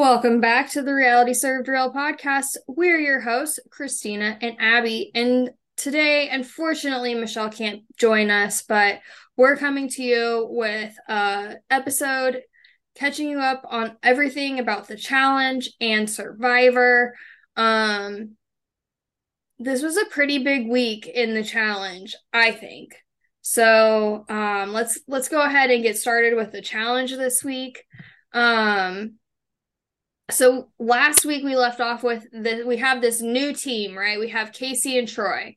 Welcome back to the Reality Served Real podcast. We're your hosts, Christina and Abby. And today, unfortunately, Michelle can't join us, but we're coming to you with a episode catching you up on everything about the challenge and Survivor. Um this was a pretty big week in the challenge, I think. So, um let's let's go ahead and get started with the challenge this week. Um so last week we left off with the we have this new team, right? We have Casey and Troy.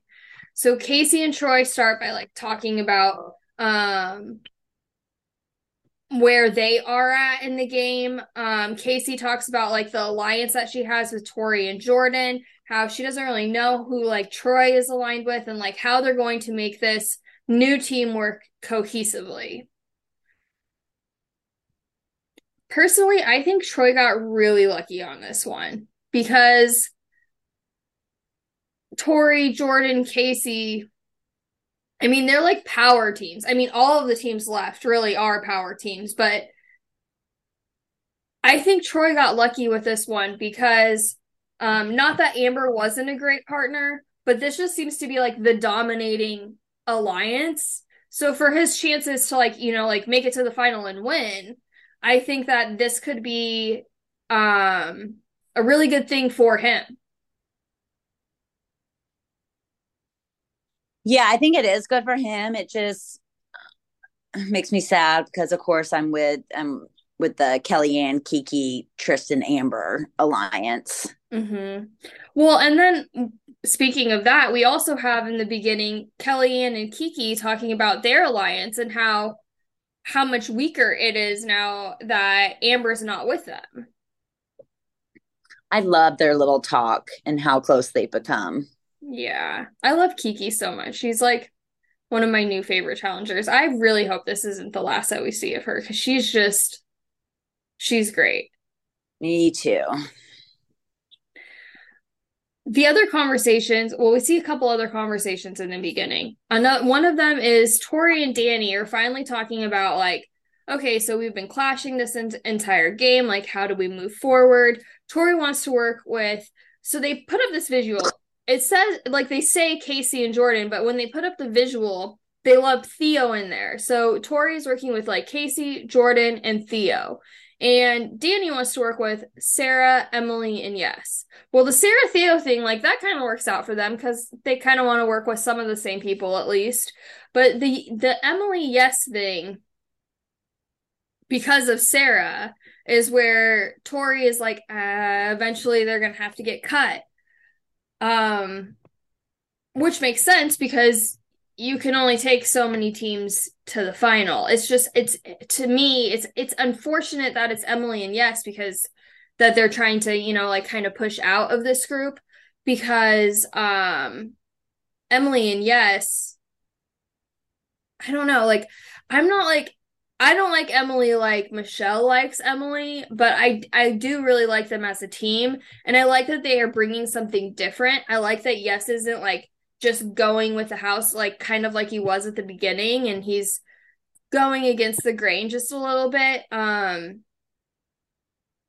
So Casey and Troy start by like talking about um where they are at in the game. Um Casey talks about like the alliance that she has with Tori and Jordan, how she doesn't really know who like Troy is aligned with and like how they're going to make this new team work cohesively personally, I think Troy got really lucky on this one because Tori, Jordan, Casey, I mean, they're like power teams. I mean, all of the teams left really are power teams, but I think Troy got lucky with this one because um not that Amber wasn't a great partner, but this just seems to be like the dominating alliance. So for his chances to like, you know, like make it to the final and win, I think that this could be um, a really good thing for him. Yeah, I think it is good for him. It just makes me sad because, of course, I'm with I'm with the Kellyanne, Kiki, Tristan, Amber alliance. Mm-hmm. Well, and then speaking of that, we also have in the beginning Kellyanne and Kiki talking about their alliance and how how much weaker it is now that Amber's not with them. I love their little talk and how close they've become. Yeah. I love Kiki so much. She's like one of my new favorite challengers. I really hope this isn't the last that we see of her because she's just she's great. Me too the other conversations, well, we see a couple other conversations in the beginning. Another one of them is Tori and Danny are finally talking about like, okay, so we've been clashing this in- entire game. Like, how do we move forward? Tori wants to work with. So they put up this visual. It says like they say Casey and Jordan, but when they put up the visual, they love Theo in there. So Tori is working with like Casey, Jordan, and Theo. And Danny wants to work with Sarah, Emily, and Yes. Well, the Sarah Theo thing, like that kind of works out for them because they kind of want to work with some of the same people at least. But the the Emily Yes thing, because of Sarah, is where Tori is like, uh, eventually they're gonna have to get cut. Um, which makes sense because you can only take so many teams to the final. It's just it's to me it's it's unfortunate that it's Emily and Yes because that they're trying to, you know, like kind of push out of this group because um Emily and Yes I don't know, like I'm not like I don't like Emily like Michelle likes Emily, but I I do really like them as a team and I like that they are bringing something different. I like that Yes isn't like just going with the house like kind of like he was at the beginning and he's going against the grain just a little bit. Um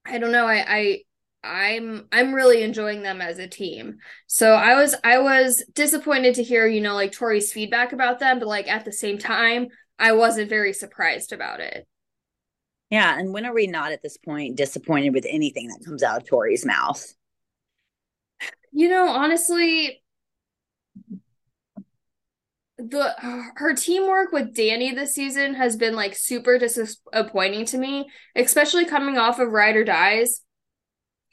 i don't know. I i i'm i'm really enjoying them as a team. So i was i was disappointed to hear you know like tori's feedback about them but like at the same time i wasn't very surprised about it. Yeah and when are we not at this point disappointed with anything that comes out of tori's mouth? You know honestly the her teamwork with Danny this season has been like super disappointing to me, especially coming off of Ride or Dies.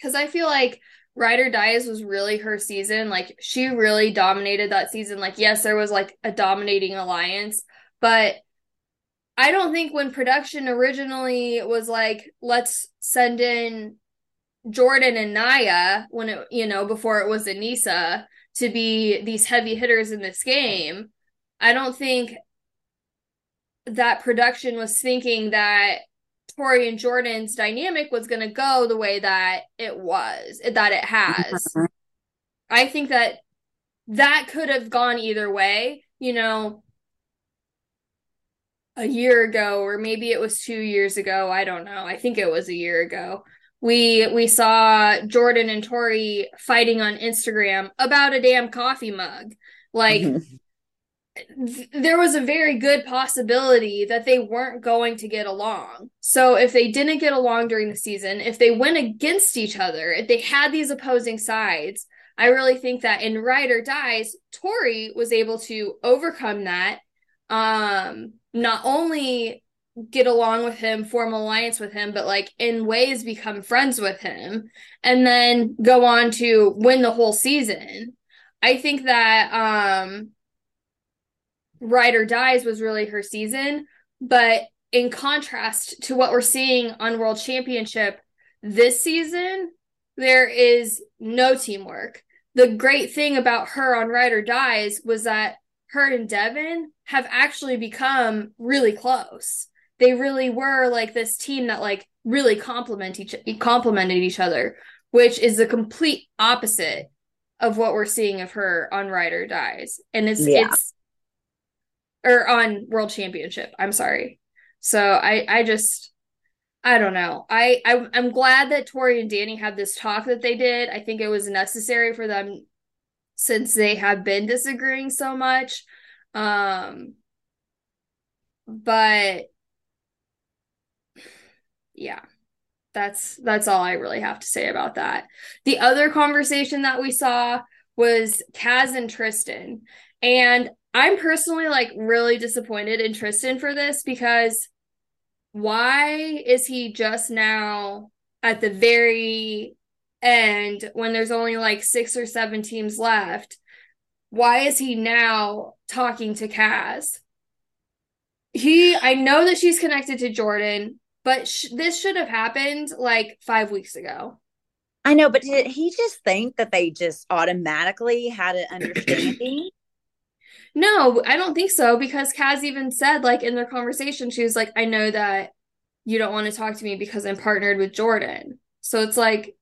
Cause I feel like Ride or Dies was really her season. Like she really dominated that season. Like, yes, there was like a dominating alliance, but I don't think when production originally was like, let's send in Jordan and Naya when it, you know, before it was Aneesa to be these heavy hitters in this game I don't think that production was thinking that Tori and Jordan's dynamic was going to go the way that it was, that it has. Mm-hmm. I think that that could have gone either way, you know, a year ago, or maybe it was two years ago. I don't know. I think it was a year ago. We we saw Jordan and Tori fighting on Instagram about a damn coffee mug. Like th- there was a very good possibility that they weren't going to get along. So if they didn't get along during the season, if they went against each other, if they had these opposing sides, I really think that in Ride or Dies, Tori was able to overcome that. Um, not only get along with him, form alliance with him, but like in ways become friends with him and then go on to win the whole season. I think that um Ride or Dies was really her season, but in contrast to what we're seeing on World Championship this season, there is no teamwork. The great thing about her on Ride or Dies was that her and Devin have actually become really close they really were like this team that like really complement each complemented each other, which is the complete opposite of what we're seeing of her on Ride or Dies. And it's yeah. it's or on World Championship. I'm sorry. So I I just I don't know. I, I I'm glad that Tori and Danny had this talk that they did. I think it was necessary for them since they have been disagreeing so much. Um but yeah. That's that's all i really have to say about that. The other conversation that we saw was kaz and tristan. And i'm personally like really disappointed in tristan for this because why is he just now at the very end when there's only like six or seven teams left? Why is he now talking to kaz? He i know that she's connected to jordan but sh- this should have happened like five weeks ago. I know, but did he just think that they just automatically had an understanding? no, I don't think so because Kaz even said, like, in their conversation, she was like, I know that you don't want to talk to me because I'm partnered with Jordan. So it's like,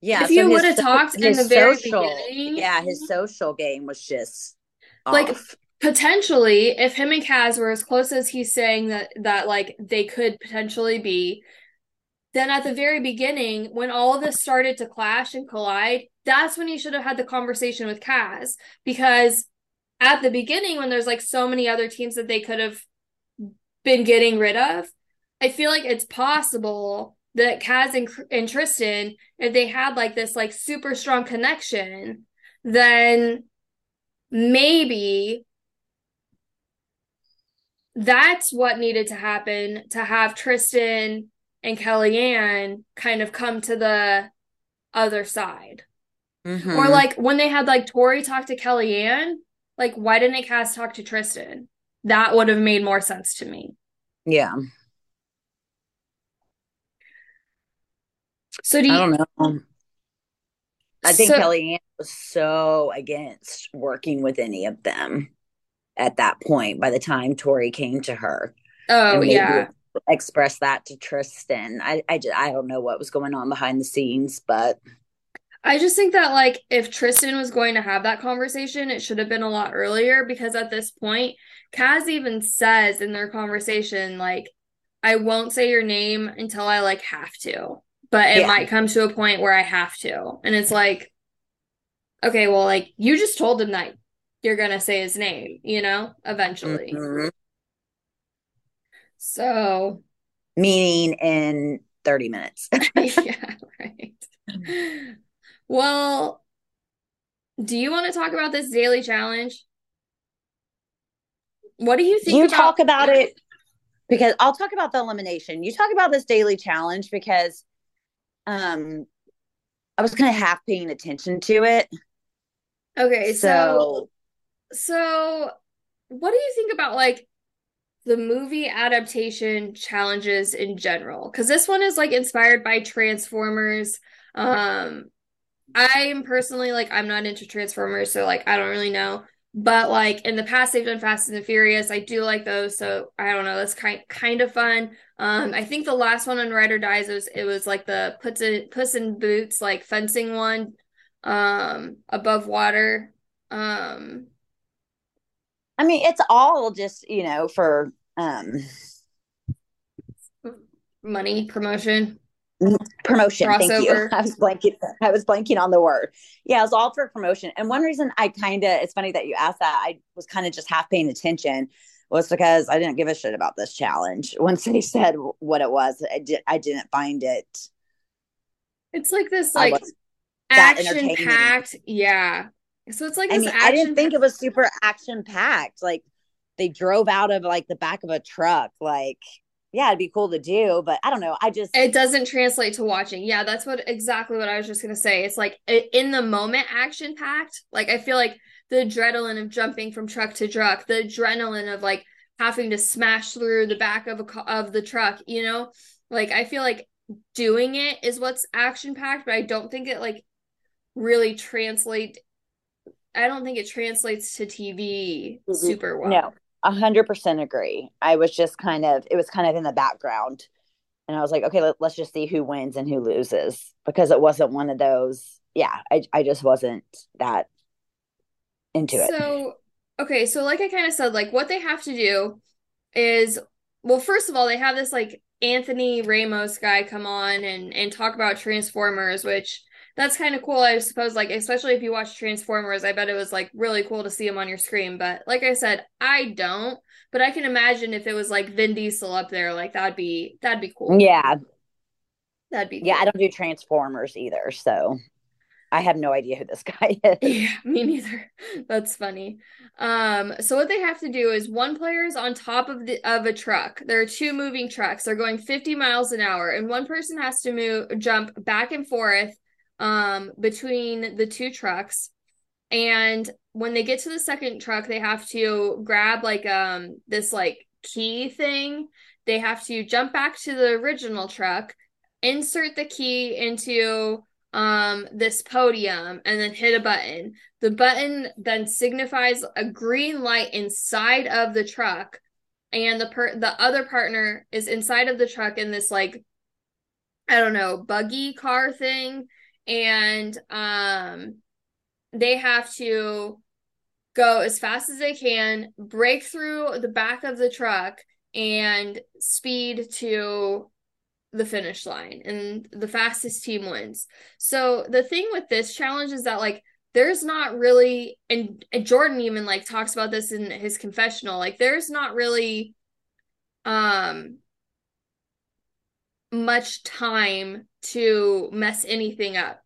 yeah, if so you would have talked in the very social, beginning, yeah, his social game was just like off potentially if him and Kaz were as close as he's saying that that like they could potentially be then at the very beginning when all of this started to clash and collide that's when he should have had the conversation with Kaz. Because at the beginning when there's like so many other teams that they could have been getting rid of I feel like it's possible that Kaz and, and Tristan if they had like this like super strong connection then maybe that's what needed to happen to have Tristan and Kellyanne kind of come to the other side. Mm-hmm. Or like when they had like Tori talk to Kellyanne, like why didn't Kaz talk to Tristan? That would have made more sense to me. Yeah. So do you, I don't know. I think so, Kellyanne was so against working with any of them at that point by the time Tori came to her. Oh yeah. Express that to Tristan. I I just, I don't know what was going on behind the scenes, but I just think that like if Tristan was going to have that conversation, it should have been a lot earlier because at this point, Kaz even says in their conversation like I won't say your name until I like have to, but it yeah. might come to a point where I have to. And it's like okay, well like you just told him that you're gonna say his name, you know, eventually. Mm-hmm. So, meaning in 30 minutes. yeah, right. Well, do you want to talk about this daily challenge? What do you think? You about- talk about it because I'll talk about the elimination. You talk about this daily challenge because um I was kind of half paying attention to it. Okay, so, so so, what do you think about like the movie adaptation challenges in general? Because this one is like inspired by Transformers. Um, I'm personally like I'm not into Transformers, so like I don't really know. But like in the past, they've done Fast and the Furious. I do like those, so I don't know. That's kind kind of fun. Um, I think the last one on Ride or Dies was it was like the puts in Puss in Boots like fencing one, um, above water. Um, I mean, it's all just, you know, for um money promotion. Promotion Crossover. thank you. I was blanking i was blanking on the word. Yeah it was all for promotion. And one reason i kind of it's funny that you asked that i was kind of just half paying attention was because i didn't give a shit about this challenge. Once they said what it was i, did, I didn't find it. It's like this like action packed yeah so it's like i this mean i didn't think it was super action packed like they drove out of like the back of a truck. Like yeah it'd be cool to do but i don't know. I just it doesn't translate to watching. Yeah that's what exactly what i was just gonna say. It's like in the moment action packed like i feel like the adrenaline of jumping from truck to truck the adrenaline of like having to smash through the back of a of the truck you know? Like i feel like doing it is what's action packed but i don't think it like really translate i don't think it translates to tv Mhm. super well No, a hundred percent agree. I was just kind of, it was kind of in the background, and I was like, okay, let, us just see who wins and who loses because it wasn't one of those. Yeah, I, I just wasn't that into it. So, okay, so like I kind of said, like what they have to do is, well, first of all, they have this like Anthony Ramos guy come on and and talk about Transformers, which that's kind of cool, I suppose. Like, especially if you watch Transformers, I bet it was like really cool to see him on your screen. But like I said, I don't. But I can imagine if it was like Vin Diesel up there, like that'd be that'd be cool. Yeah, That'd be yeah, I don't do Transformers either, so I have no idea who this guy is. Yeah, me neither. That's funny. Um, so what they have to do is one player is on top of the of a truck. There are two moving trucks. They're going 50 miles an hour, and one person has to move jump back and forth um between the two trucks. And when they get to the second truck, they have to grab like um this like key thing. They have to jump back to the original truck, insert the key into um this podium and then hit a button. The button then signifies a green light inside of the truck and the per the other partner is inside of the truck in this like I don't know, buggy car thing and um they have to go as fast as they can, break through the back of the truck, and speed to the finish line. And the fastest team wins. So the thing with this challenge is that like there's not really and, and Jordan even like talks about this in his confessional, like there's not really um much time to mess anything up.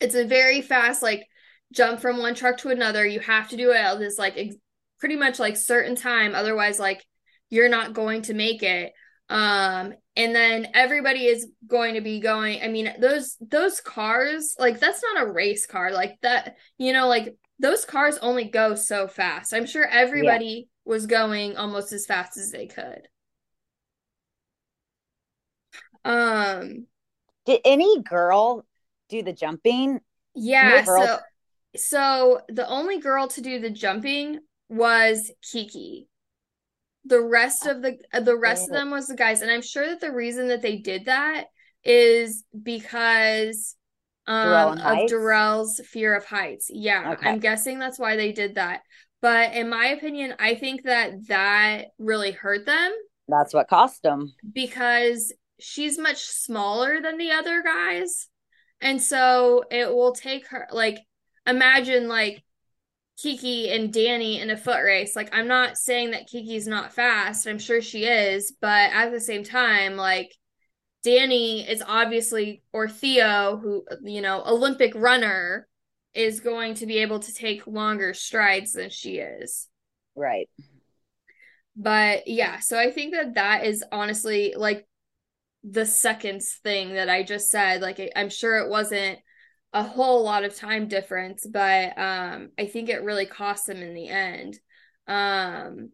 It's a very fast like jump from one truck to another. You have to do it at this like ex- pretty much like certain time otherwise like you're not going to make it. Um and then everybody is going to be going I mean those those cars like that's not a race car like that you know like those cars only go so fast. I'm sure everybody was going almost as fast as they could. Um Did any girl do the jumping? Yeah, No so so the only girl to do the jumping was Kiki. The rest of the the rest of them was the guys, and I'm sure that the reason that they did that is because um and of? Darrell's fear of heights. Yeah, Okay. I'm guessing that's why they did that. But in my opinion, I think that that really hurt them That's what cost them. because she's much smaller than the other guys. And so it will take her like imagine like Kiki and Danny in a foot race. Like I'm not saying that Kiki's not fast. I'm sure she is, but at the same time like Danny is obviously or Theo who you know, Olympic runner is going to be able to take longer strides than she is. Right. But yeah, so I think that that is honestly like the seconds thing that I just said. Like I'm sure it wasn't a whole lot of time difference, but um I think it really cost them in the end. Um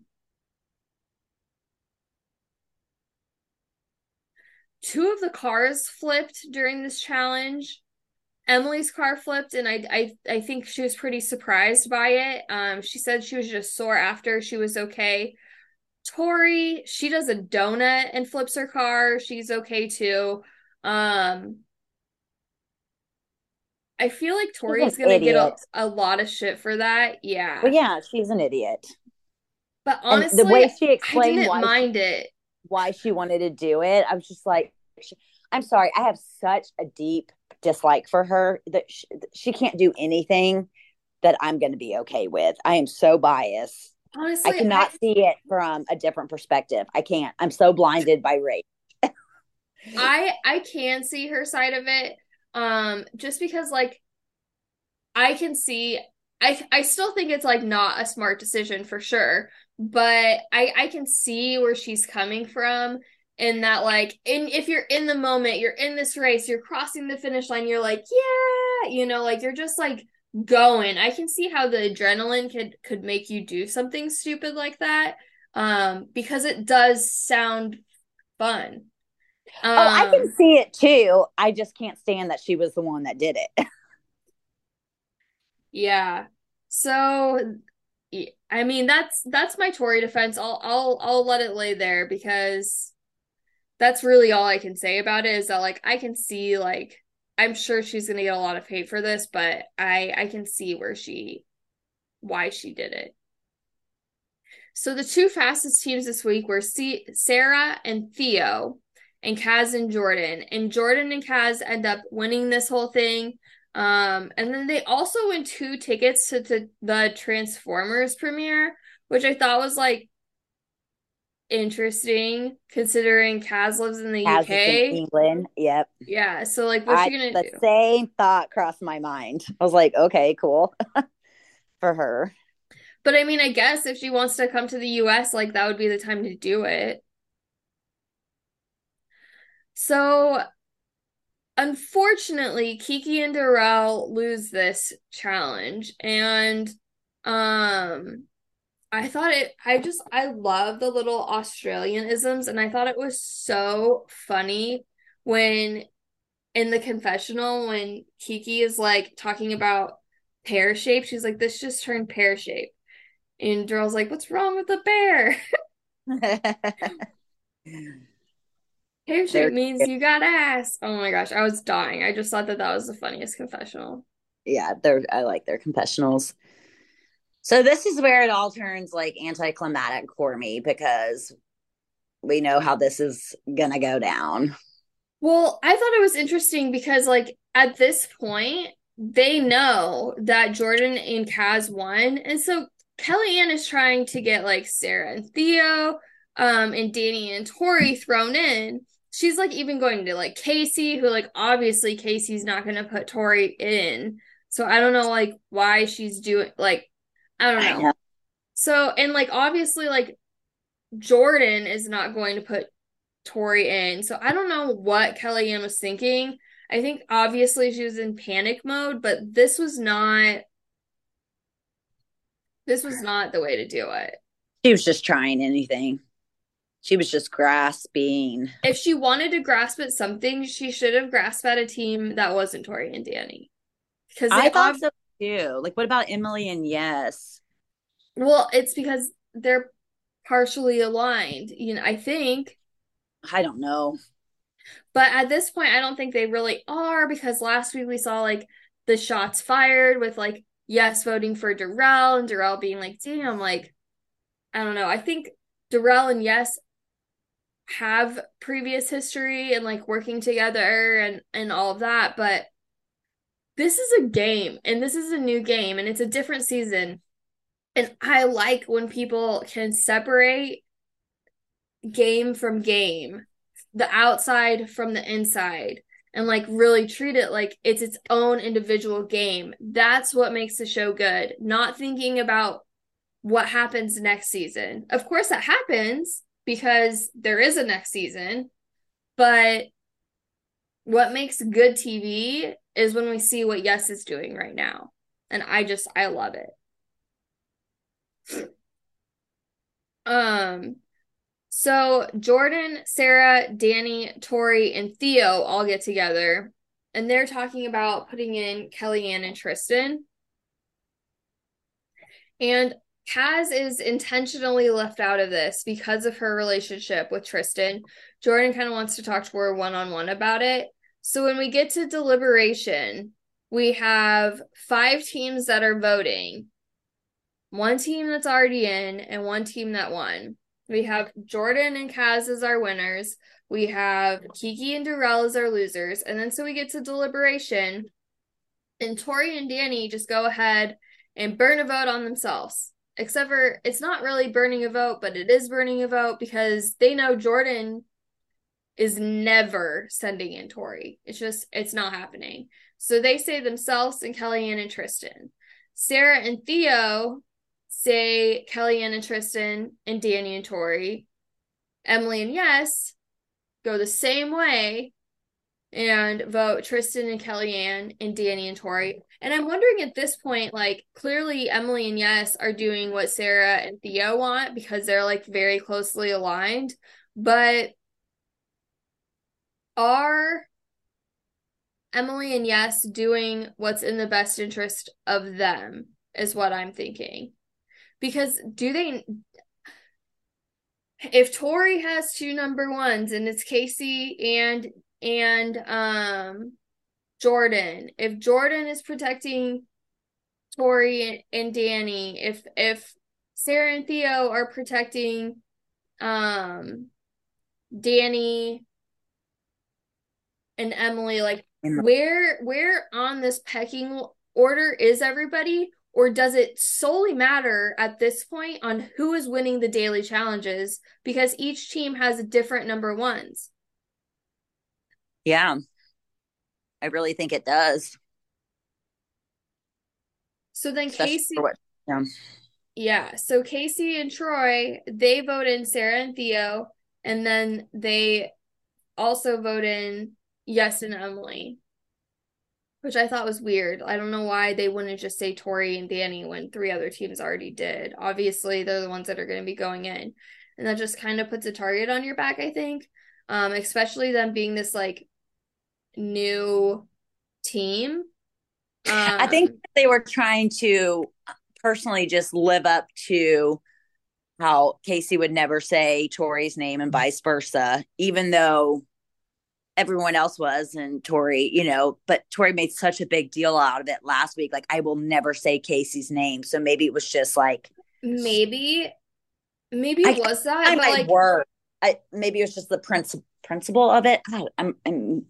two of the cars flipped during this challenge. Emily's car flipped and I I I think she was pretty surprised by it. Um she said she was just sore after, she was okay. Tori, she does a donut and flips her car. She's okay too. Um I feel like Tori's gonna get a, a lot of shit for that. Yeah. Well, yeah, she's an idiot. But And honestly, the way she I explained didn't why mind it. why she wanted to do it. I was just like, I'm sorry, I have such a deep dislike for her that she, she can't do anything that I'm going to be okay with. I am so biased. Honestly, I cannot I, see it from a different perspective. I can't. I'm so blinded by race. I I can see her side of it. Um, just because like I can see I I still think it's like not a smart decision for sure, but I I can see where she's coming from in that like in if you're in the moment, you're in this race, you're crossing the finish line, you're like, yeah, you know, like you're just like going. I can see how the adrenaline could could make you do something stupid like that. Um, because it does sound fun. Um, oh, I can um, see it too. I just can't stand that she was the one that did it. yeah. So I mean that's that's my Tori defense. I'll I'll I'll let it lay there because that's really all I can say about it is that like I can see like I'm sure she's gonna get a lot of hate for this, but I I can see where she why she did it. So the two fastest teams this week were C- Sarah and Theo and Kaz and Jordan. And Jordan and Kaz end up winning this whole thing. Um, and then they also win two tickets to, to the Transformers premiere, which I thought was like interesting considering Kaz lives in the Kaz UK. In England. Yep. Yeah. So like what's I, she gonna the do? The same thought crossed my mind. I was like, okay, cool. For her. But I mean, I guess if she wants to come to the US, like that would be the time to do it. So unfortunately, Kiki and Darrell lose this challenge. And um I thought it I just I love the little Australian isms and I thought it was so funny when in the confessional when Kiki is like talking about pear shape, she's like, This just turned pear shape. And Darrell's like, What's wrong with the bear? Pear shape means you got ass. Oh my gosh, I was dying. I just thought that that was the funniest confessional. Yeah, they're I like their confessionals. So this is where it all turns like anticlimactic for me because we know how this is gonna go down. Well, I thought it was interesting because like at this point, they know that Jordan and Kaz won. And so Kellyanne is trying to get like Sarah and Theo, um, and Danny and Tori thrown in she's like even going to like Casey, who like obviously Casey's not gonna put Tori in. So I don't know like why she's doing like I don't know. I know. So and like obviously like Jordan is not going to put Tori in. So I don't know what Kellyanne was thinking. I think obviously she was in panic mode, but this was not this was not the way to do it. She was just trying anything she was just grasping. If she wanted to grasp at something, she should have grasped at a team that wasn't Tori and Danny. Because I thought ob- so too. Like, what about Emily and Yes? Well, it's because they're partially aligned. You know, I think. I don't know. But at this point, I don't think they really are because last week we saw like the shots fired with like Yes voting for Darrell and Darrell being like, damn, like, I don't know. I think Darrell and Yes have previous history and like working together and and all of that but this is a game and this is a new game and it's a different season and i like when people can separate game from game the outside from the inside and like really treat it like it's its own individual game that's what makes the show good not thinking about what happens next season of course that happens because there is a next season. But what makes good TV is when we see what Yes is doing right now. And I just I love it. Um so Jordan, Sarah, Danny, Tori, and Theo all get together and they're talking about putting in Kellyanne and Tristan. And Kaz is intentionally left out of this because of her relationship with Tristan. Jordan kind of wants to talk to her one on one about it. So when we get to deliberation, we have five teams that are voting one team that's already in and one team that won. We have Jordan and Kaz as our winners. We have Kiki and Darrell as our losers. And then so we get to deliberation. And Tori and Danny just go ahead and burn a vote on themselves. Except for it's not really burning a vote, but it is burning a vote because they know Jordan is never sending in Tori. It's just it's not happening. So they say themselves and Kellyanne and Tristan. Sarah and Theo say Kellyanne and Tristan and Danny and Tori. Emily and Yes go the same way and vote Tristan and Kellyanne and Danny and Tori. And I'm wondering at this point, like clearly Emily and Yes are doing what Sarah and Theo want because they're like very closely aligned. But are Emily and Yes doing what's in the best interest of them is what I'm thinking. Because do they if Tori has two number ones and it's Casey and and um Jordan, if Jordan is protecting Tori and Danny, if if Sarah and Theo are protecting um Danny and Emily, like where where on this pecking order is everybody? Or does it solely matter at this point on who is winning the daily challenges because each team has a different number ones? Yeah. I really think it does. So then Especially Casey what, yeah. yeah. So Casey and Troy, they vote in Sarah and Theo, and then they also vote in Yes and Emily which I thought was weird. I don't know why they wouldn't just say Tori and Danny when three other teams already did. Obviously, they're the ones that are going to be going in. And that just kind of puts a target on your back, I think. Um, especially them being this like new team. Um, I think they were trying to personally just live up to how Casey would never say Tori's name and vice versa, even though everyone else was and Tori, you know, but Tori made such a big deal out of it last week. Like, I will never say Casey's name. So maybe it was just like maybe maybe it I, was that. I might like work. I maybe it was just the principle principle of it. I, I'm, I'm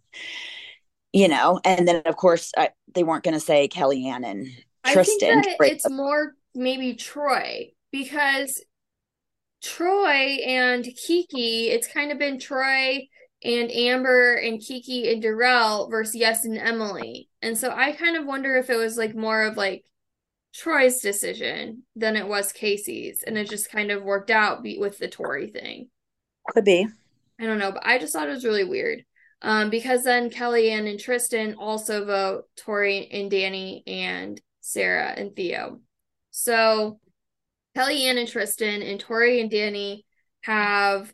you know, and then of course I, they weren't going to say Kellyanne and Tristan. I think that it's more maybe Troy because Troy and Kiki, it's kind of been Troy and Amber and Kiki and Darrell versus Yes and Emily. And so I kind of wonder if it was like more of like Troy's decision than it was Casey's. And it just kind of worked out with the Tori thing. Could be. I don't know, but I just thought it was really weird. Um, because then Kellyanne and Tristan also vote Tori and Danny and Sarah and Theo. So Kellyanne and Tristan and Tori and Danny have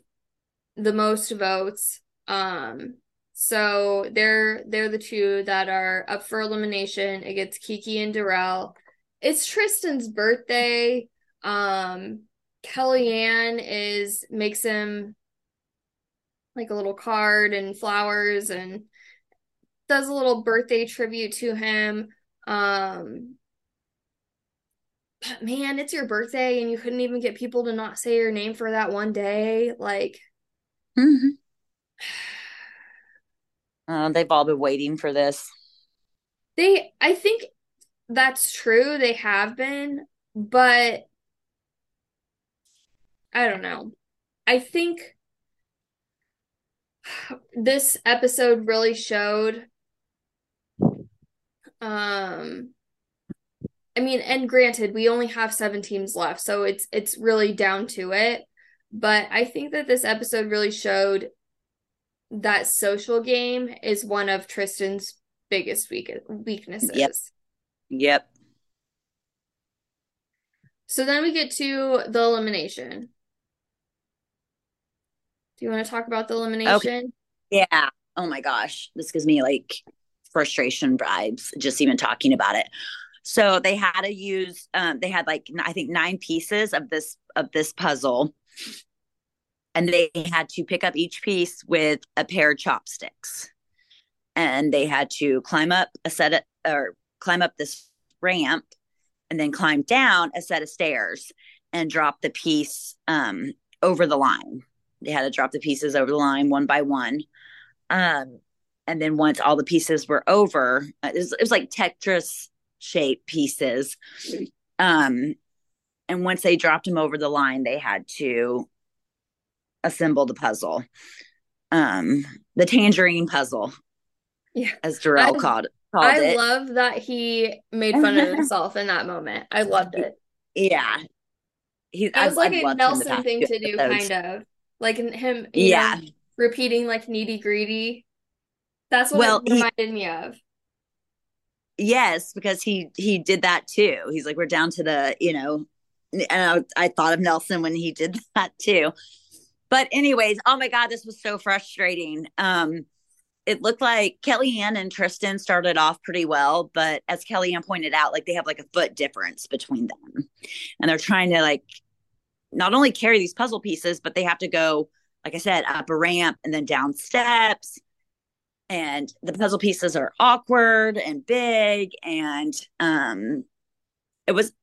the most votes um, so they're they're the two that are up for elimination against Kiki and Darrell. It's Tristan's birthday. Um, Kellyanne is makes him like a little card and flowers and does a little birthday tribute to him. Um, but man, it's your birthday and you couldn't even get people to not say your name for that one day. Like, mm-hmm. Uh, they've all been waiting for this. They, I think that's true. They have been, but I don't know. I think this episode really showed um I mean, and granted, we only have seven teams left, so it's it's really down to it. But I think that this episode really showed that social game is one of Tristan's biggest weak- weaknesses. Yep. Yep. So then we get to the elimination. Do you want to talk about the elimination? Okay. Yeah. Oh my gosh. This gives me like frustration vibes just even talking about it. So they had to use um they had like I think nine pieces of this of this puzzle and they had to pick up each piece with a pair of chopsticks and they had to climb up a set of or climb up this ramp and then climb down a set of stairs and drop the piece um, over the line. They had to drop the pieces over the line one by one. Um, and then once all the pieces were over, uh, it was, it was like Tetris shaped pieces. Um, and once they dropped them over the line, they had to assemble the puzzle. Um, the tangerine puzzle, Yeah. as Darrell I- called, called I it. love that he made fun of himself in that moment. I loved it. yeah. He, It was like a Nelson thing to do, kind of like him, Yeah. know, repeating like needy greedy. That's what Well, it he- reminded me of. Yes, because he he did that too. He's like, we're down to the, you know, and I, I thought of Nelson when he did that too. But anyways, oh my God, this was so frustrating. Um, it looked like Kellyanne and Tristan started off pretty well, but as Kellyanne pointed out, like they have like a foot difference between them. And they're trying to like not only carry these puzzle pieces, but they have to go, like I said, up a ramp and then down steps and the puzzle pieces are awkward and big and um it was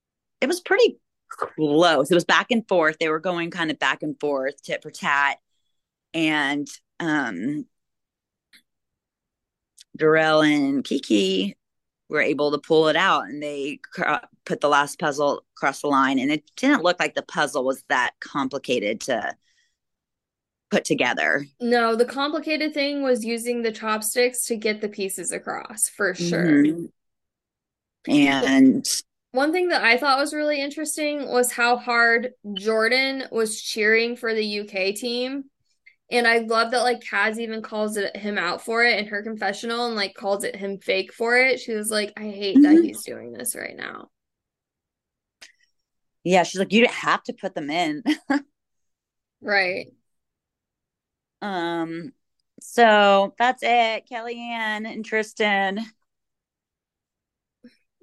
it was pretty close. It was back and forth. They were going kind of back and forth tit for tat. And um Darrell and Kiki were able to pull it out and they cr- put the last puzzle across the line. And it didn't look like the puzzle was that complicated to put together. No, the complicated thing was using the chopsticks to get the pieces across, for sure. Mhm. and One thing that I thought was really interesting was how hard Jordan was cheering for the UK team. And I love that like Kaz even calls it him out for it in her confessional and like calls it him fake for it. She was like, I hate that Mhm. he's doing this right now. yeah she's like you didn't have to put them in Right. Um, so that's it. Kellyanne and Tristan.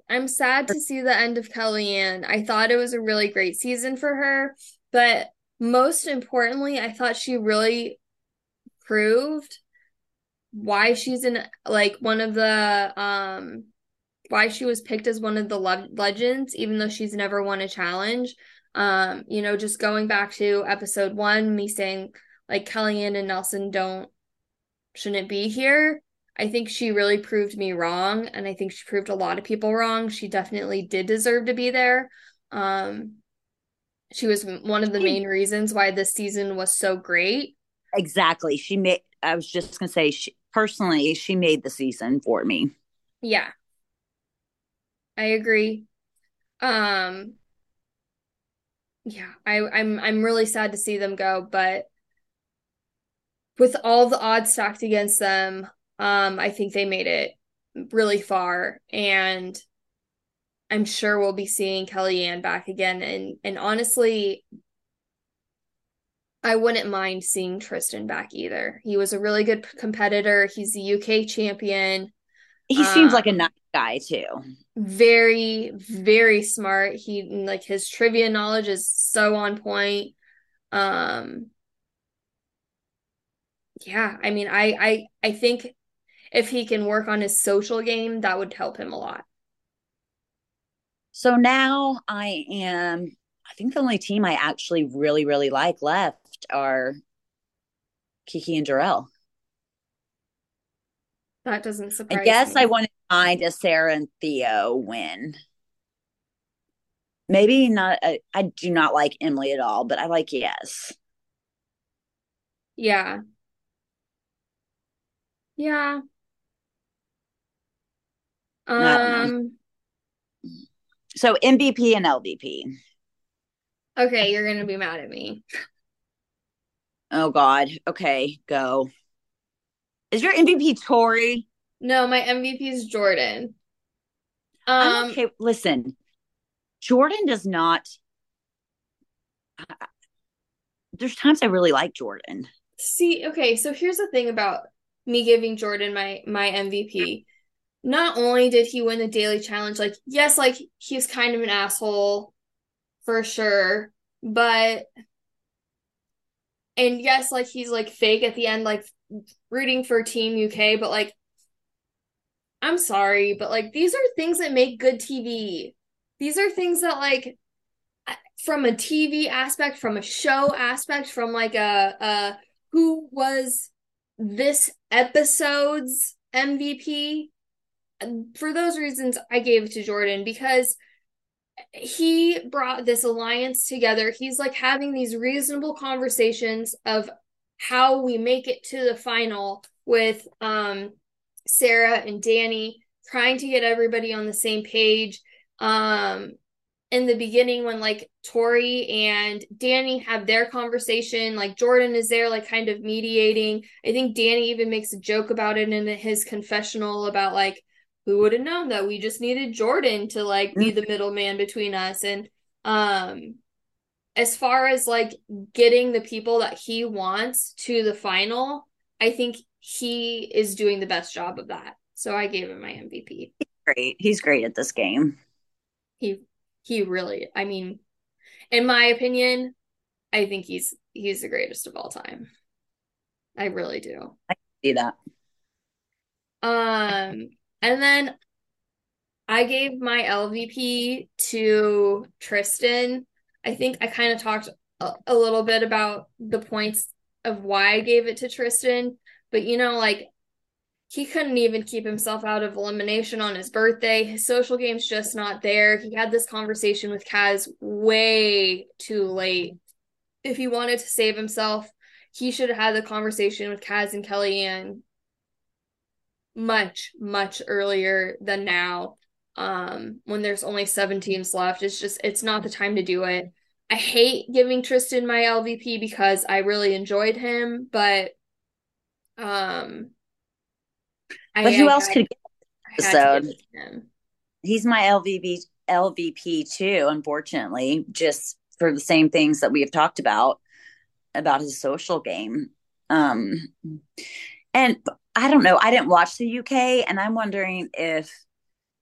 I'm sad to see the end of Kellyanne. I thought it was a really great season for her, but most importantly, I thought she really proved why she's in like one of the um why she was picked as one of the le- legends even though she's never won a challenge. Um, you know, just going back to episode 1, me saying like Kellyanne and Nelson don't shouldn't be here. I think she really proved me wrong, and I think she proved a lot of people wrong. She definitely did deserve to be there. Um, she was one of the main reasons why this season was so great. Exactly. She made, I was just going to say, she, personally, she made the season for me. Yeah. I agree. Um, yeah, I, I'm I'm really sad to see them go, but with all the odds stacked against them, um, I think they made it really far, and I'm sure we'll be seeing Kellyanne back again. And and honestly, I wouldn't mind seeing Tristan back either. He was a really good competitor. He's the UK champion. He seems Uh, like a nice guy, too. very very smart he like his trivia knowledge is so on point um yeah i mean i i i think if he can work on his social game that would help him a lot So now I am, I think the only team I actually really, really like left are Kiki and Darrell. that doesn't surprise me. I guess me I want to find a Sarah and Theo win. Maybe not. I, I do not like Emily at all, but I like Yes. yeah yeah I don't know. Um So MVP and LVP. okay you're gonna be mad at me Oh God. Okay, go. Is your MVP Tori? no my mvp is jordan um okay. Listen, Jordan does not. There's times I really like Jordan. See, okay, so here's the thing about me giving Jordan my my MVP. Not only did he win the daily challenge, like yes, like he's kind of an asshole for sure, but and yes, like he's like fake at the end, like rooting for Team UK, but like I'm sorry, but like these are things that make good TV. These are things that like from a TV aspect, from a show aspect, from like a, a who was this episode's MVP. For those reasons, I gave it to Jordan because he brought this alliance together. He's like having these reasonable conversations of how we make it to the final with um Sarah and Danny trying to get everybody on the same page. Um in the beginning when like Tori and Danny have their conversation, like Jordan is there, like kind of mediating. I think Danny even makes a joke about it in his confessional about like who would have known that we just needed Jordan to like be the middleman between us and um as far as like getting the people that he wants to the final, I think he is doing the best job of that. So I gave him my MVP. Great. He's great at this game. He he really I mean in my opinion, I think he's he's the greatest of all time. I really do. I see that. Um and then I gave my LVP to Tristan. I think I kind of talked a, a, little bit about the points of why I gave it to Tristan, but you know, like he couldn't even keep himself out of elimination on his birthday. His social game's just not there. He had this conversation with Kaz way too late. If he wanted to save himself, he should have had the conversation with Kaz and Kellyanne much, much earlier than now. Um, when there's only seven teams left. It's just it's not the time to do it. I hate giving Tristan my LVP because I really enjoyed him, but um but I, who I else could get episode? He's my LVP LVP too, unfortunately, just for the same things that we have talked about about his social game. Um and I don't know, I didn't watch the UK and I'm wondering if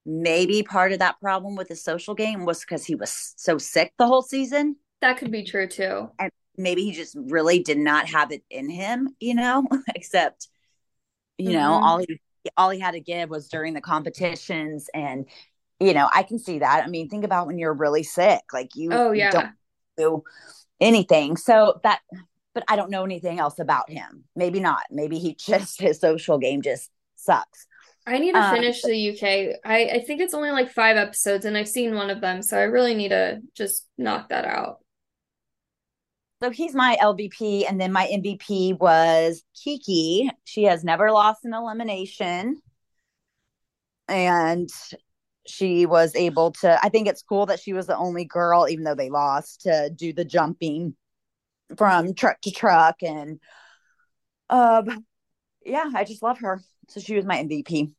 maybe part of that problem with the social game was because he was so sick the whole season. That could be true too. And maybe he just really did not have it in him, you know, except you mm-hmm. know, all he all he had to give was during the competitions and you know i can see that i mean think about when you're really sick like you, oh, yeah. You don't do anything so that but i don't know anything else about him. Maybe not. Maybe he just his social game just sucks. I need to um, finish um, the uk I, I think it's only like five episodes and i've seen one of them so i really need to just knock that out. So he's my LVP, and then my MVP was Kiki. She has never lost an elimination, and she was able to. I think it's cool that she was the only girl, even though they lost, to do the jumping from truck to truck, and um, yeah, I just love her. So she was my MVP.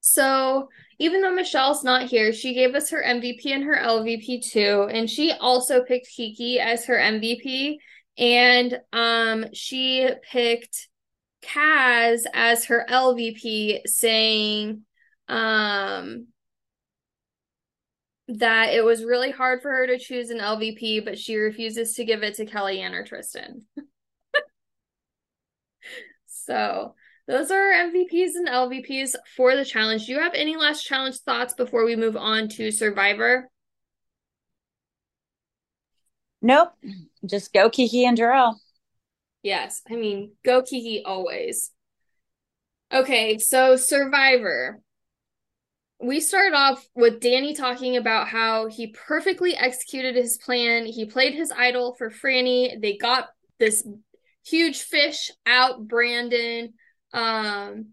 So even though Michelle's not here, she gave us her MVP and her LVP too, and she also picked Kiki as her MVP, and um, she picked Kaz as her LVP, saying um that it was really hard for her to choose an LVP, but she refuses to give it to Kellyanne or Tristan. so those are MVPs and LVPs for the challenge. Do you have any last challenge thoughts before we move on to Survivor? Nope. Just go Kiki and Darrell. Yes. I mean, go Kiki always. Okay, so Survivor. We start off with Danny talking about how he perfectly executed his plan. He played his idol for Frannie. They got this huge fish out Brandon. Um,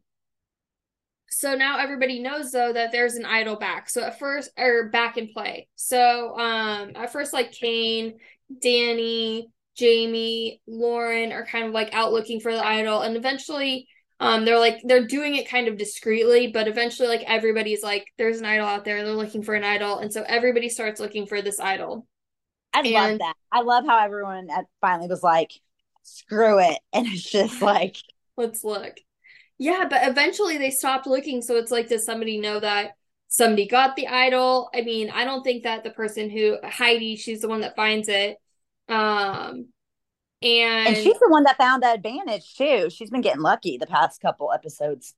so now everybody knows though that there's an idol back. So at first, or back in play. So um, at first, like Kane, Danny, Jamie, Lauren are kind of like out looking for the idol, and eventually, um, they're like they're doing it kind of discreetly, but eventually, like everybody's like, there's an idol out there. They're looking for an idol, and so everybody starts looking for this idol. I and, love that. I love how everyone at, finally was like, screw it, and it's just like, let's look. Yeah, but eventually they stopped looking. So it's like, does somebody know that somebody got the idol? I mean, I don't think that the person who Heidi, she's the one that finds it. Um, and, and she's the one that found the advantage too. She's been getting lucky the past couple episodes.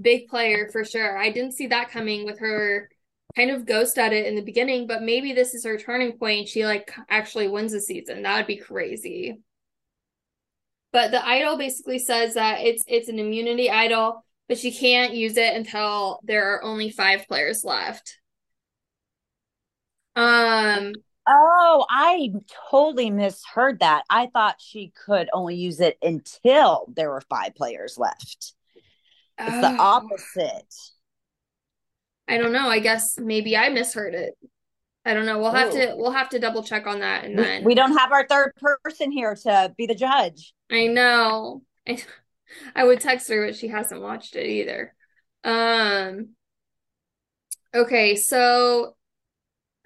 Big player for sure. I didn't see that coming with her kind of ghost at it in the beginning, but maybe this is her turning point. She like actually wins the season. That would be crazy. But the idol basically says that it's it's an immunity idol, but she can't use it until there are only five players left. Um Oh, I totally misheard that. I thought she could only use it until there were five players left. It's oh. the opposite. I don't know. I guess maybe I misheard it. I don't know. We'll have Ooh. to we'll have to double check on that and then we don't have our third person here to be the judge. I know. I, I would text her, but she hasn't watched it either. Um Okay, so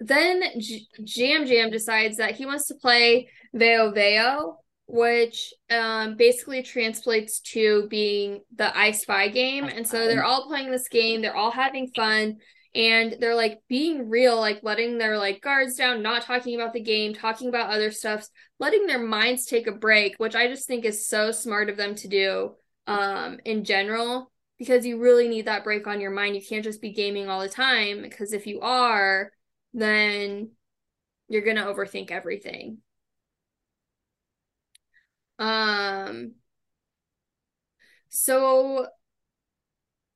then J- Yam Yam decides that he wants to play Veo Veo, which um, basically translates to being the I Spy game. And so they're all playing this game, they're all having fun, and they're like being real, like letting their like guards down, not talking about the game, talking about other stuff, letting their minds take a break, which I just think is so smart of them to do um, in general. Because you really need that break on your mind. You can't just be gaming all the time. Because if you are, then you're going to overthink everything. Um so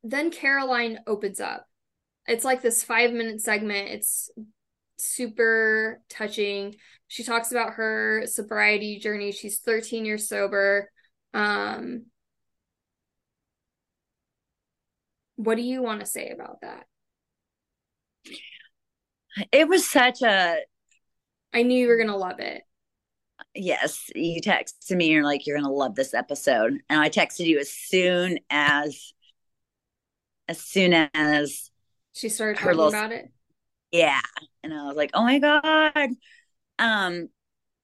then Caroline opens up. It's like this 5-minute segment. It's super touching. She talks about her sobriety journey. She's 13 years sober. Um what do you want to say about that? It was such a. I knew you were going to love it. Yes, you texted me. You're like, you're going to love this episode. And I texted you as soon as, as soon as she started talking little, about it. Yeah. And I was like, oh my God. Um,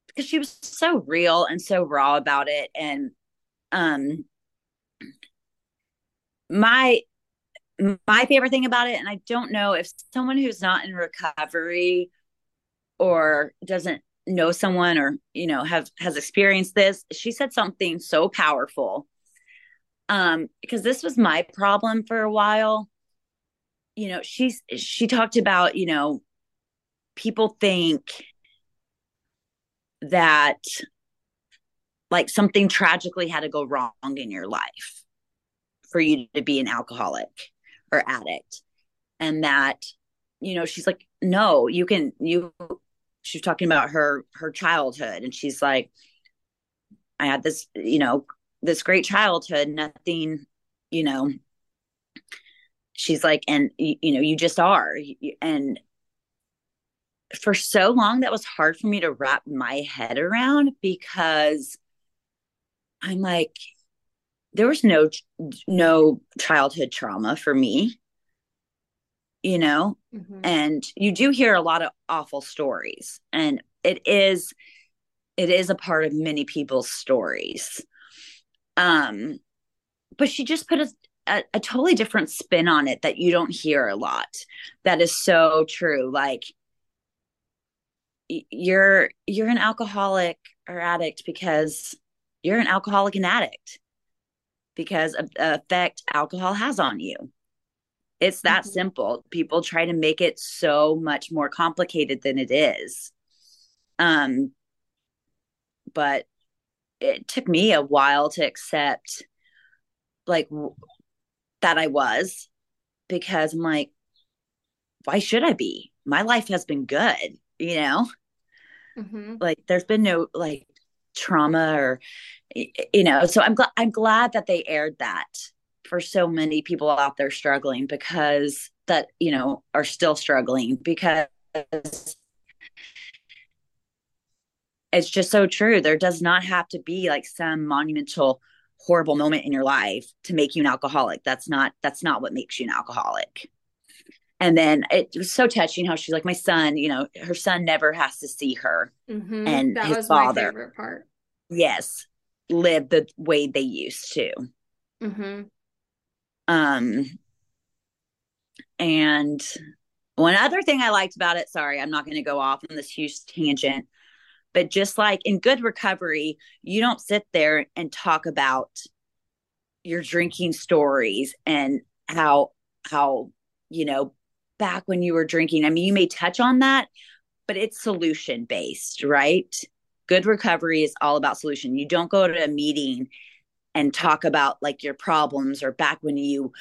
because she was so real and so raw about it. And, um, my my favorite thing about it, and I don't know if someone who's not in recovery or doesn't know someone or you know have has experienced this she said something so powerful. Um because this was my problem for a while. You know she's she talked about you know people think that like something tragically had to go wrong in your life for you to be an alcoholic or addict. And that you know she's like no you can you she's talking about her her childhood. And she's like i had this you know this great childhood nothing you know. She's like and you, you know you just are. And for so long that was hard for me to wrap my head around because i'm like there was no no childhood trauma for me you know? Mm-hmm. and you do hear a lot of awful stories and it is it is a part of many people's stories. Um but she just put a, a, a totally different spin on it that you don't hear a lot. That is so true like you're you're an alcoholic or addict because you're an alcoholic and addict because of the effect alcohol has on you. It's that mm-hmm. simple. People try to make it so much more complicated than it is. Um, but it took me a while to accept like that I was because I'm like, why should I be? My life has been good, you know? Mm-hmm. Like there's been no like trauma or you know so i'm glad i'm glad that they aired that for so many people out there struggling because that you know are still struggling because it's just so true. There does not have to be like some monumental horrible moment in your life to make you an alcoholic. That's not that's not what makes you an alcoholic and then it was so touching how she's like my son you know her son never has to see her mm-hmm. and that his father favorite part yes live the way they used to mm-hmm. um and one other thing i liked about it sorry i'm not going to go off on this huge tangent but just like in good recovery you don't sit there and talk about your drinking stories and how how you know back when you were drinking? I mean, you may touch on that, but it's solution based, right? Good recovery is all about solution. You don't go to a meeting and talk about like your problems or back when you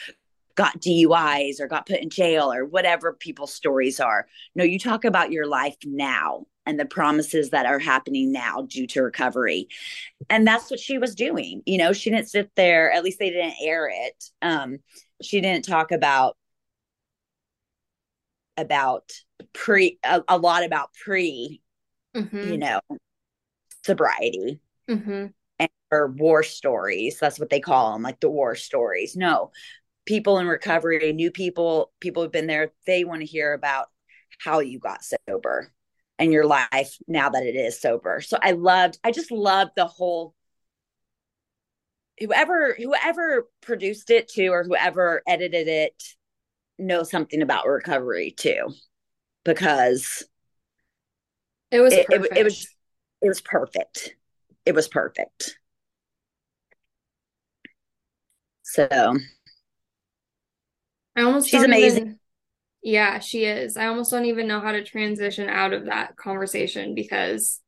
got DUIs or got put in jail or whatever people's stories are. No, you talk about your life now and the promises that are happening now due to recovery. And that's what she was doing. You know, she didn't sit there, at least they didn't air it. Um, she didn't talk about about pre a, a lot about pre mm-hmm. you know sobriety mm-hmm. and or war stories that's what they call them like the war stories no people in recovery new people people who've been there they want to hear about how you got sober and your life now that it is sober so i loved i just loved the whole whoever whoever produced it too or whoever edited it know something about recovery too because it was it, it, it was it was perfect. It was perfect. So i almost she's amazing even, yeah she is. I almost don't even know how to transition out of that conversation because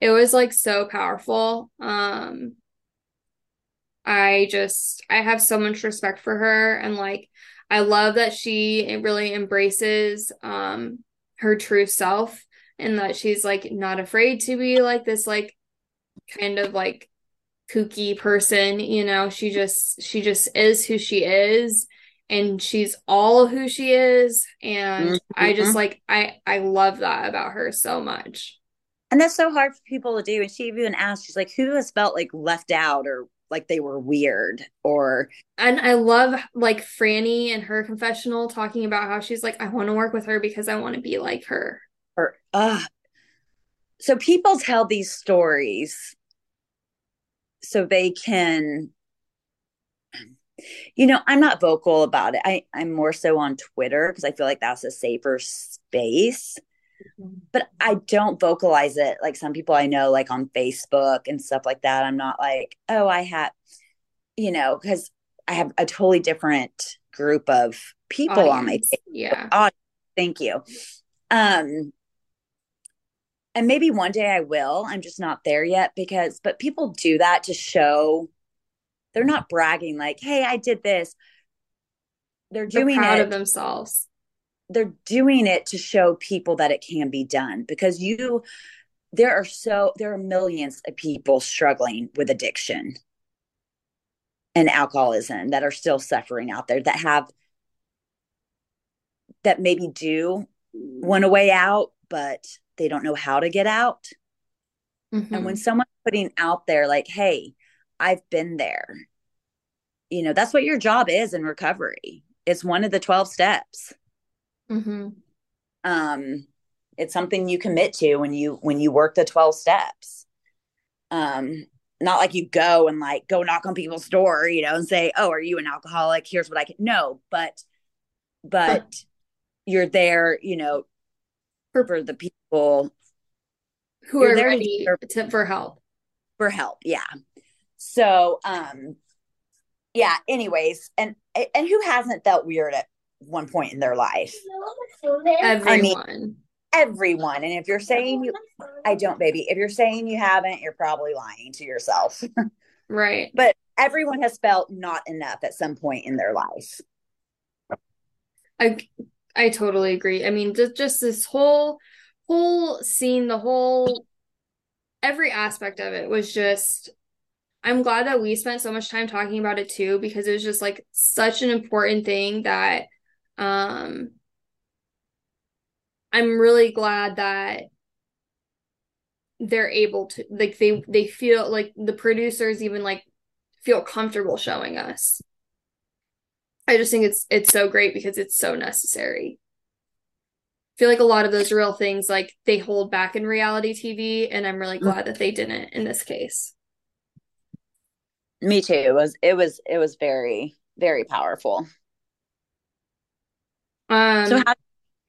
it was like so powerful. Um i just i have so much respect for her and like I love that she really embraces um her true self and that she's like not afraid to be like this like kind of like kooky person, you know, she just she just is who she is and she's all who she is and mm-hmm. I just like I I love that about her so much. And that's so hard for people to do and she even asked she's like who has felt like left out or like they were weird or and I love like Frannie and her confessional talking about how she's like I want to work with her because I want to be like her. Or uh so people tell these stories so they can you know, I'm not vocal about it. I I'm more so on Twitter because I feel like that's a safer space but I don't vocalize it like some people I know, like on Facebook and stuff like that. I'm not like, oh, I have, you know, because I have a totally different group of people Audience. on my Facebook. Yeah. Oh, thank you. Um, and maybe one day I will. I'm just not there yet because, but people do that to show they're not bragging like, hey, I did this. They're doing they're proud it, of themselves they're doing it to show people that it can be done because you there are so there are millions of people struggling with addiction and alcoholism that are still suffering out there that have that maybe do want a way out but they don't know how to get out. Mm-hmm. and when someone's putting out there like hey i've been there you know that's what your job is in recovery. It's one of the 12 steps Mm-hmm. Um, it's something you commit to when you when you work the 12 steps. Um, not like you go and like go knock on people's door, you know, and say, "Oh, are you an alcoholic? Here's what I can." No, but but you're there, you know, for, for the people who are ready to, for help. For help, yeah. So, um, yeah. Anyways, and and who hasn't felt weird at one point in their life. Everyone. I mean, everyone. And if you're saying you, I don't, baby. If you're saying you haven't, you're probably lying to yourself. right. But everyone has felt not enough at some point in their life. I I totally agree. I mean, just just this whole whole scene, the whole every aspect of it was just I'm glad that we spent so much time talking about it too because it was just like such an important thing that um, I'm really glad that they're able to like they they feel like the producers even like feel comfortable showing us. I just think it's it's so great because it's so necessary. I feel like a lot of those real things like they hold back in reality TV and I'm really glad that they didn't in this case. Me too. It was it was it was very very powerful. Um, so how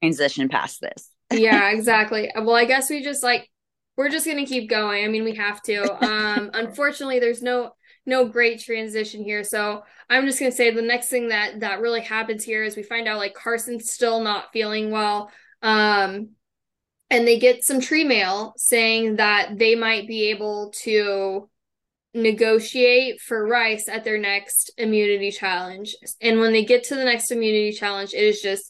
transition past this? yeah, exactly. Well, I guess we just like we're just gonna keep going. I mean, we have to. Um, unfortunately, there's no no great transition here. So I'm just gonna say the next thing that that really happens here is we find out like Carson's still not feeling well. Um and they get some tree mail saying that they might be able to negotiate for Rice at their next immunity challenge. And when they get to the next immunity challenge, it is just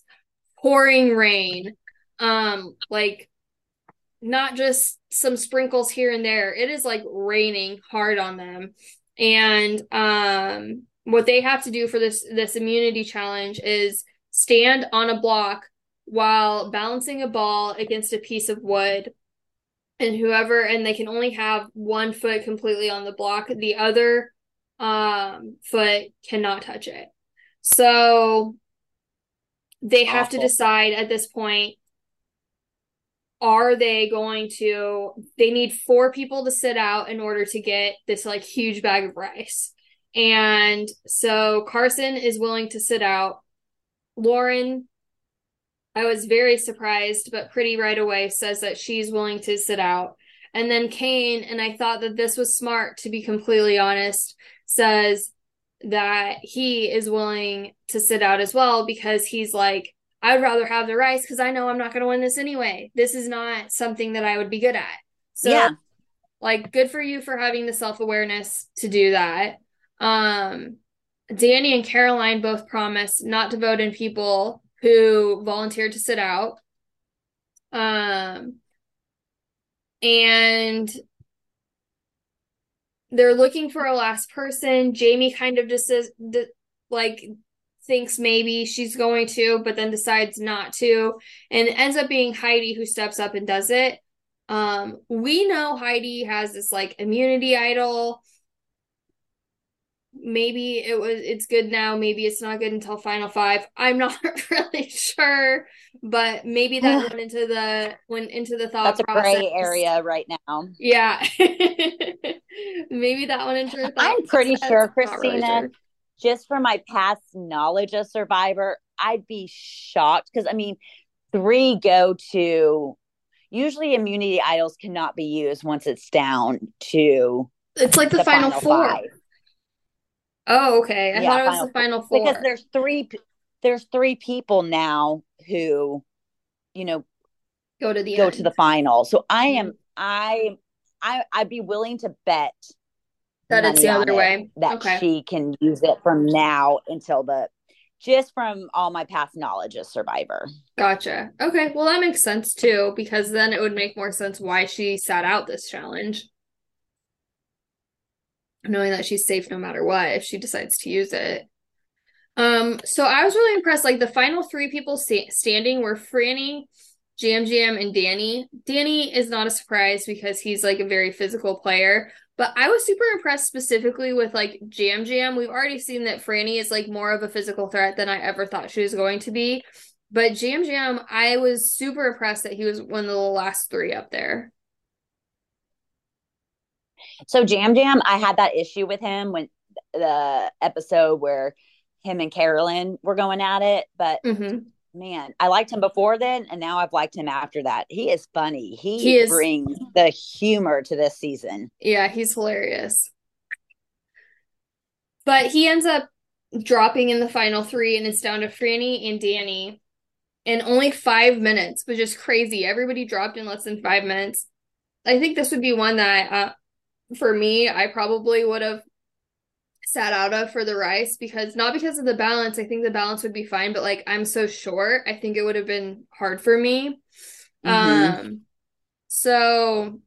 pouring rain. Um, like not just some sprinkles here and there. It is like raining hard on them. And um what they have to do for this this immunity challenge is stand on a block while balancing a ball against a piece of wood and whoever and they can only have one foot completely on the block the other um foot cannot touch it so they have Awful. to decide at this point are they going to they need four people to sit out in order to get this like huge bag of rice and so carson is willing to sit out lauren I was very surprised, but pretty right away says that she's willing to sit out. And then Kane, and I thought that this was smart to be completely honest, says that he is willing to sit out as well because he's like, I'd rather have the rice because I know I'm not going to win this anyway. This is not something that I would be good at. So, yeah. like, good for you for having the self awareness to do that. Um, Danny and Caroline both promise not to vote in people who volunteered to sit out. Um, and they're looking for a last person. Jamie kind of just says, like, thinks maybe she's going to, but then decides not to, and ends up being Heidi who steps up and does it. Um, we know Heidi has this like immunity idol maybe it was it's good now maybe it's not good until final five i'm not really sure but maybe that went into the went into the thought that's a process. gray area right now yeah maybe that went into the i'm pretty sure christina really sure. just from my past knowledge of survivor i'd be shocked because i mean three go to usually immunity idols cannot be used once it's down to it's like the, the final, final, four five. Oh, okay. I yeah, thought it was the final four. Because there's three there's three people now who, you know, go to the go end. to the final. So I am mm-hmm. I I I'd be willing to bet that it's the other way. That okay. she can use it from now until the just from all my past knowledge as survivor. Gotcha. Okay. Well that makes sense too, because then it would make more sense why she sat out this challenge knowing that she's safe no matter what if she decides to use it. Um, so I was really impressed. Like the final three people sta- standing were Frannie, Jam Jam, and Danny. Danny is not a surprise because he's like a very physical player. But I was super impressed specifically with like Jam Jam. We've already seen that Frannie is like more of a physical threat than I ever thought she was going to be. But Jam Jam, I was super impressed that he was one of the last three up there. So Jam Jam, I had that issue with him when the episode where him and Carolyn were going at it, but mm-hmm. man, I liked him before then, and now I've liked him after that. He is funny. He, he is, brings the humor to this season. Yeah, he's hilarious. But he ends up dropping in the final three, and it's down to Frannie and Danny in only five minutes, which is crazy. Everybody dropped in less than five minutes. I think this would be one that uh, for me, I probably would have sat out of for the rice because not because of the balance. I think the balance would be fine, but like I'm so short, I think it would have been hard for me. Mm-hmm. Um so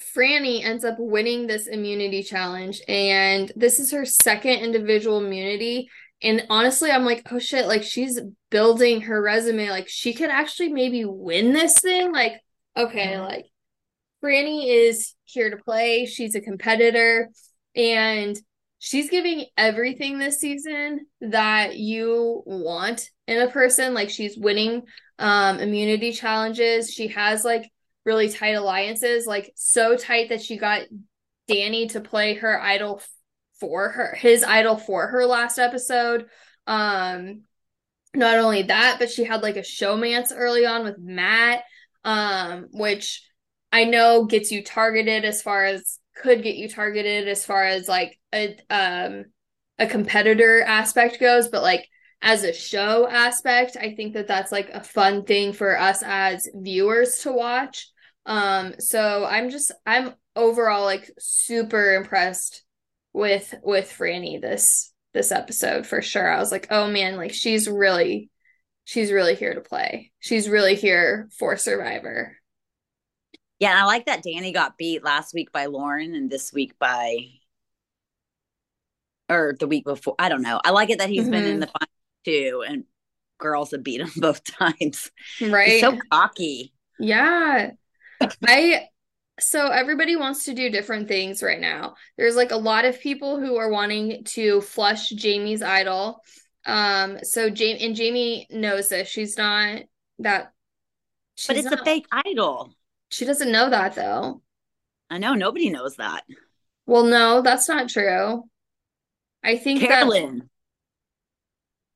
Frannie ends up winning this immunity challenge and this is her second individual immunity and honestly I'm like oh shit like she's building her resume like she could actually maybe win this thing like okay like Frannie is here to play. She's a competitor and she's giving everything this season that you want in a person. Like she's winning um immunity challenges. She has like really tight alliances, like so tight that she got Danny to play her idol for her, his idol for her last episode. Um not only that, but she had like a showmance early on with Matt, um, which I know gets you targeted as far as could get you targeted as far as like a um a competitor aspect goes, but like as a show aspect, I think that that's like a fun thing for us as viewers to watch. Um so I'm just I'm overall like super impressed with with Frannie this this episode for sure. I was like, "Oh man, like she's really she's really here to play. She's really here for Survivor." Yeah, and I like that Danny got beat last week by Lauren and this week by or the week before. I don't know. I like it that he's mm-hmm. been in mm-hmm. the final too, and girls have beat him both times. Right. He's so cocky. Yeah. I so everybody wants to do different things right now. There's like a lot of people who are wanting to flush Jamie's idol. Um so Jamie and Jamie knows this. She's not that But it's not, a fake idol. She doesn't know that though. I know nobody knows that. Well, no, that's not true. I think Carolyn.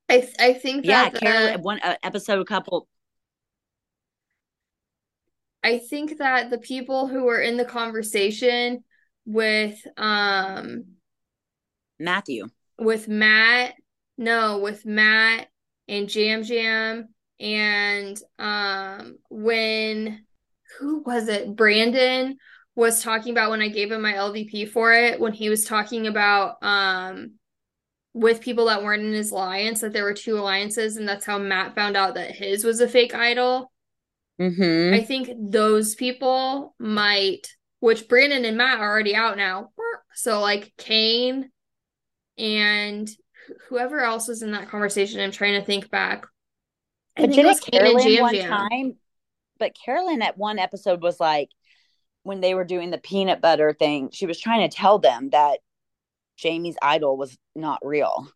That, I th- I think yeah, that Carolyn. The, one uh, episode, a couple. I think that the people who were in the conversation with um Matthew with Matt, no, with Matt and Yam Yam and um when who was it? Brandon was talking about when I gave him my LVP for it, when he was talking about um with people that weren't in his alliance, that there were two alliances, and that's how Matt found out that his was a fake idol. Mm-hmm. I think those people might, which Brandon and Matt are already out now. So like Kane and whoever else was in that conversation, I'm trying to think back. I but didn't Carolyn Jam one Jam. time but Carolyn at one episode was like, when they were doing the peanut butter thing, she was trying to tell them that Jamie's idol was not real.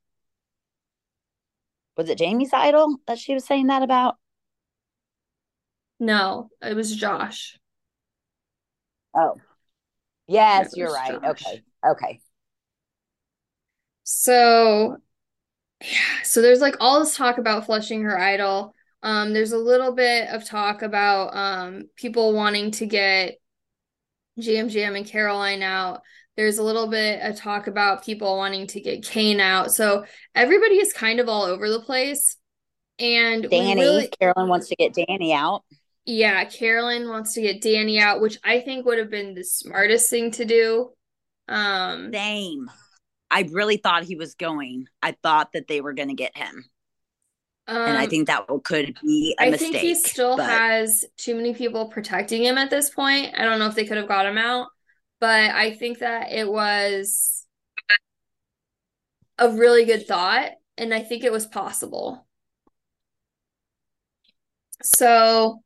Was it Jamie's idol that she was saying that about? No, it was Josh. Oh. Yes, you're right. Josh. Okay. Okay. So yeah, so there's like all this talk about flushing her idol. Um, there's a little bit of talk about um, people wanting to get Yam Yam and Caroline out. There's a little bit of talk about people wanting to get Kane out. So everybody is kind of all over the place. And Danny, really, Carolyn wants to get Danny out. Yeah, Carolyn wants to get Danny out, which I think would have been the smartest thing to do. Um Same. I really thought he was going. I thought that they were going to get him. Um, and I um, think that could be a I mistake. I think he still but... has too many people protecting him at this point. I don't know if they could have got him out, but I think that it was a really good thought, and I think it was possible. So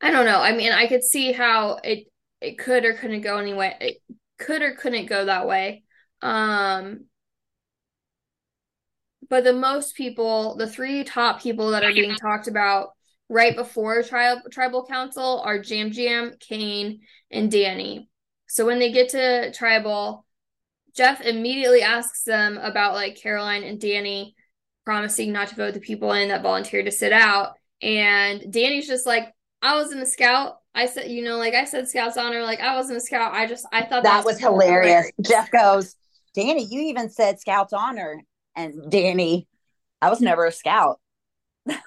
I don't know. I mean, I could see how it it could or couldn't go anyway. It could or couldn't go that way. Um, but the most people, the three top people that are being talked about right before tri- tribal council are Yam Yam, Kane, and Danny. So when they get to tribal, Jeff immediately asks them about like Caroline and Danny promising not to vote the people in that volunteered to sit out. And Danny's just like, I was in the scout. I said, you know, like I said, Scout's honor. Like I wasn't a scout. I just, I thought that, that was, was hilarious. hilarious. Jeff goes, Danny, you even said Scout's honor and Danny, I was never a scout.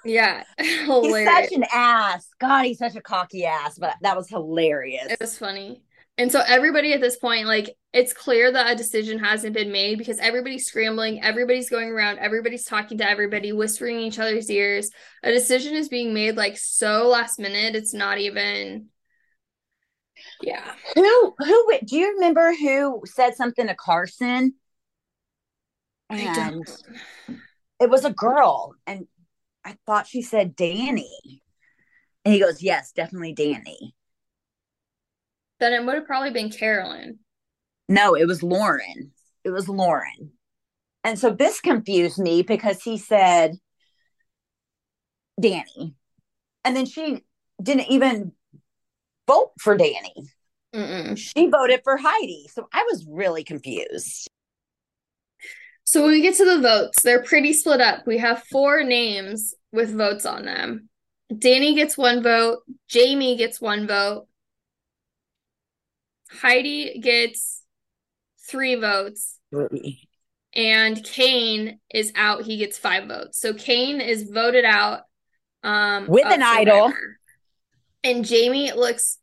Yeah, he's such an ass. God, he's such a cocky ass. But that was hilarious. It was funny. And so everybody at this point, like, it's clear that a decision hasn't been made because everybody's scrambling, everybody's going around, everybody's talking to everybody, whispering in each other's ears. A decision is being made like so last minute. It's not even. Yeah. Who who do you remember who said something to Carson and it was a girl and i thought she said danny. And he goes yes definitely danny. Then it would have probably been carolyn. No it was lauren. It was lauren. And so this confused me because he said danny. And then she didn't even vote for danny. Mm-mm. she voted for heidi. So i was really confused so when we get to the votes, they're pretty split up. We have four names with votes on them. Danny gets one vote, Jamie gets one vote, Heidi gets three votes. And Kane is out. He gets five votes. So Kane is voted out um, with an idol. And Jamie looks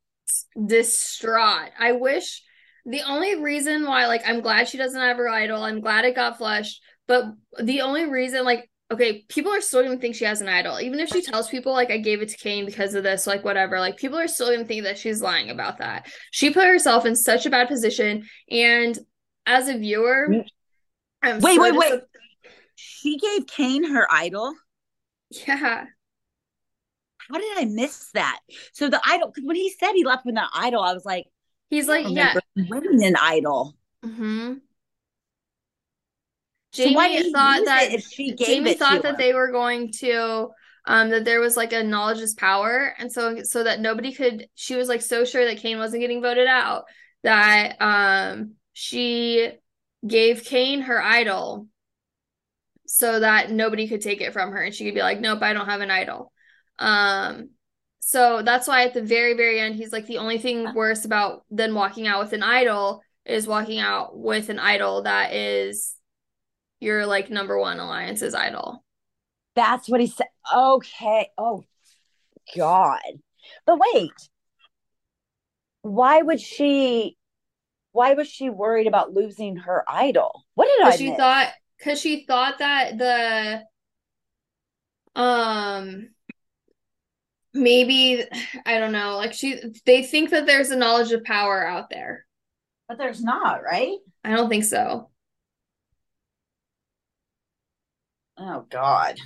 distraught. I wish the only reason why, like, I'm glad she doesn't have her idol. I'm glad it got flushed. But the only reason, like, okay, people are still gonna think she has an idol. Even if she tells people, like, I gave it to Kane because of this, like, whatever, like, people are still gonna think that she's lying about that. She put herself in such a bad position. And as a viewer, mm. I'm wait, wait, wait. She gave Kane her idol? Yeah. How did I miss that? So the idol, because when he said he left with an idol, I was like, he's like, yeah, winning an idol. Hmm. Jamie so thought that if she Jamie thought that they were going to um that there was like a knowledge is power and so so that nobody could she was like so sure that Kane wasn't getting voted out that um she gave Kane her idol so that nobody could take it from her and she could be like nope I don't have an idol um, so that's why at the very, very end, he's like, the only thing worse about than walking out with an idol is walking out with an idol that is your like number one alliance's idol. That's what he said. Okay. Oh, God. But wait, why would she? Why was she worried about losing her idol? What did I? She miss? thought because she thought that the um maybe I don't know. Like she, they think that there's a knowledge of power out there, but there's not, right? I don't think so. Oh God,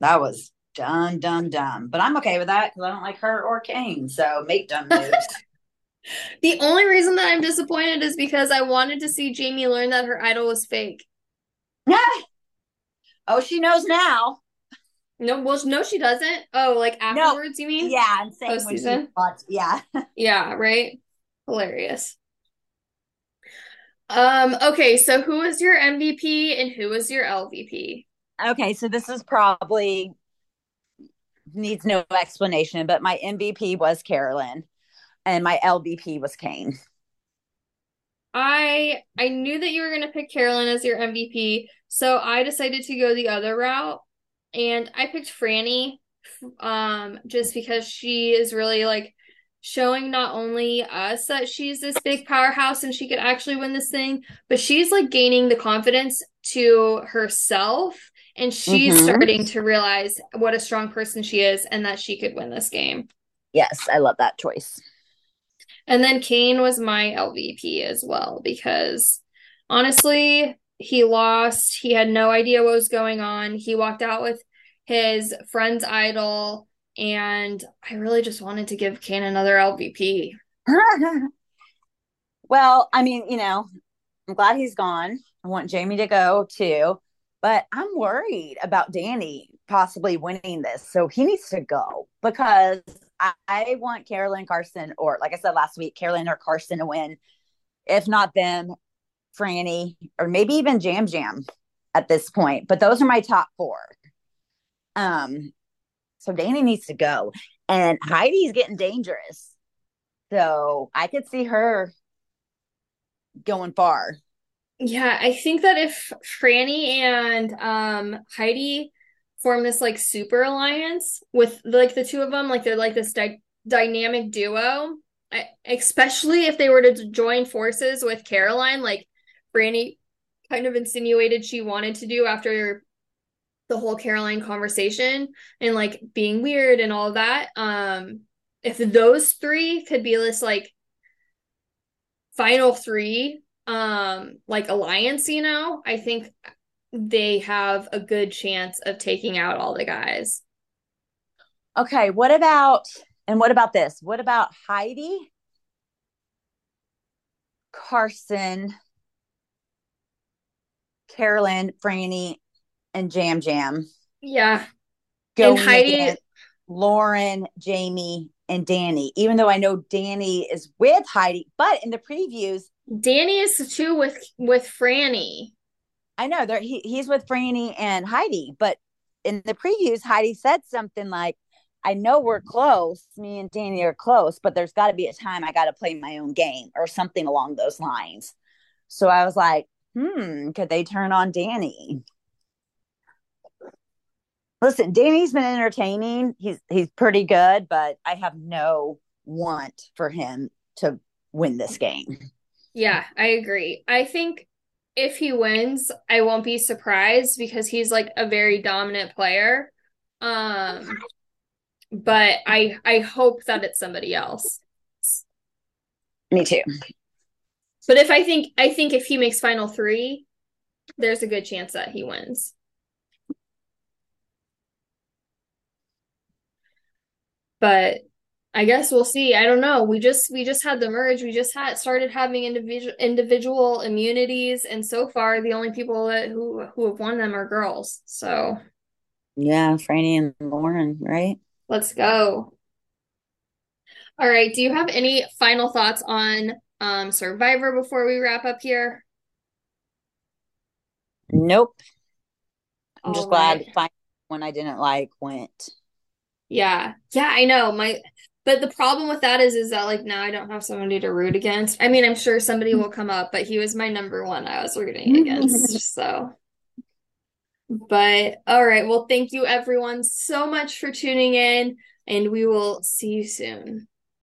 that was dumb, dumb, dumb. But I'm okay with that because I don't like her or Kane. So make dumb moves. the only reason that I'm disappointed is because I wanted to see Jamie learn that her idol was fake. Yeah. Oh, she knows now. No, well, no, she doesn't. Oh, like afterwards, no. you mean? Yeah, I'm saying Post season. Yeah. yeah, right. Hilarious. Um. Okay, so who is your MVP and who is your LVP? Okay, so this is probably needs no explanation, but my MVP was Carolyn, and my LVP was Kane. I I knew that you were going to pick Carolyn as your MVP, so I decided to go the other route and I picked Frannie um just because she is really like showing not only us that she's this big powerhouse and she could actually win this thing, but she's like gaining the confidence to herself and she's mm-hmm. starting to realize what a strong person she is and that she could win this game. Yes, I love that choice. And then Kane was my LVP as well because honestly, he lost. He had no idea what was going on. He walked out with his friend's idol, and I really just wanted to give Kane another LVP. well, I mean, you know, I'm glad he's gone. I want Jamie to go too, but I'm worried about Danny possibly winning this. So he needs to go because I, I want Carolyn Carson, or like I said last week, Carolyn or Carson to win. If not them, Frannie, or maybe even Yam Yam at this point. But those are my top four. Um, so Danny needs to go, and Heidi's getting dangerous. So I could see her going far. Yeah, I think that if Frannie and um Heidi form this like super alliance with like the two of them, like they're like this di- dynamic duo. I, especially if they were to join forces with Caroline, like Frannie kind of insinuated she wanted to do after the whole Caroline conversation and like being weird and all that. Um, if those three could be this like final three, um, like alliance, you know, I think they have a good chance of taking out all the guys. Okay, what about and what about this? What about Heidi? Carson, Carolyn, Frannie, and Jam Jam. Yeah. and Heidi, Lauren, Jamie, and Danny. Even though I know Danny is with Heidi, but in the previews, Danny is too with with Frannie. I know there he, he's with Frannie and Heidi, but in the previews, Heidi said something like, I know we're close, me and Danny are close, but there's got to be a time I got to play my own game or something along those lines. So I was like, hmm, could they turn on Danny? Listen, Danny's been entertaining. He's he's pretty good, but I have no want for him to win this game. Yeah, I agree. I think if he wins, I won't be surprised because he's like a very dominant player. Um but I I hope that it's somebody else. Me too. But if I think I think if he makes final 3, there's a good chance that he wins. But I guess we'll see. I don't know. We just we just had the merge. We just had started having individual individual immunities, and so far the only people that who who have won them are girls. So yeah, Frannie and Lauren, right? Let's go. All right. Do you have any final thoughts on um Survivor before we wrap up here? Nope. I'm All just right. glad one I didn't like went. Yeah. Yeah, I know. My but the problem with that is is that like now I don't have somebody to root against. I mean, I'm sure somebody will come up, but he was my number one I was rooting against. so but all right, well thank you everyone so much for tuning in and we will see you soon.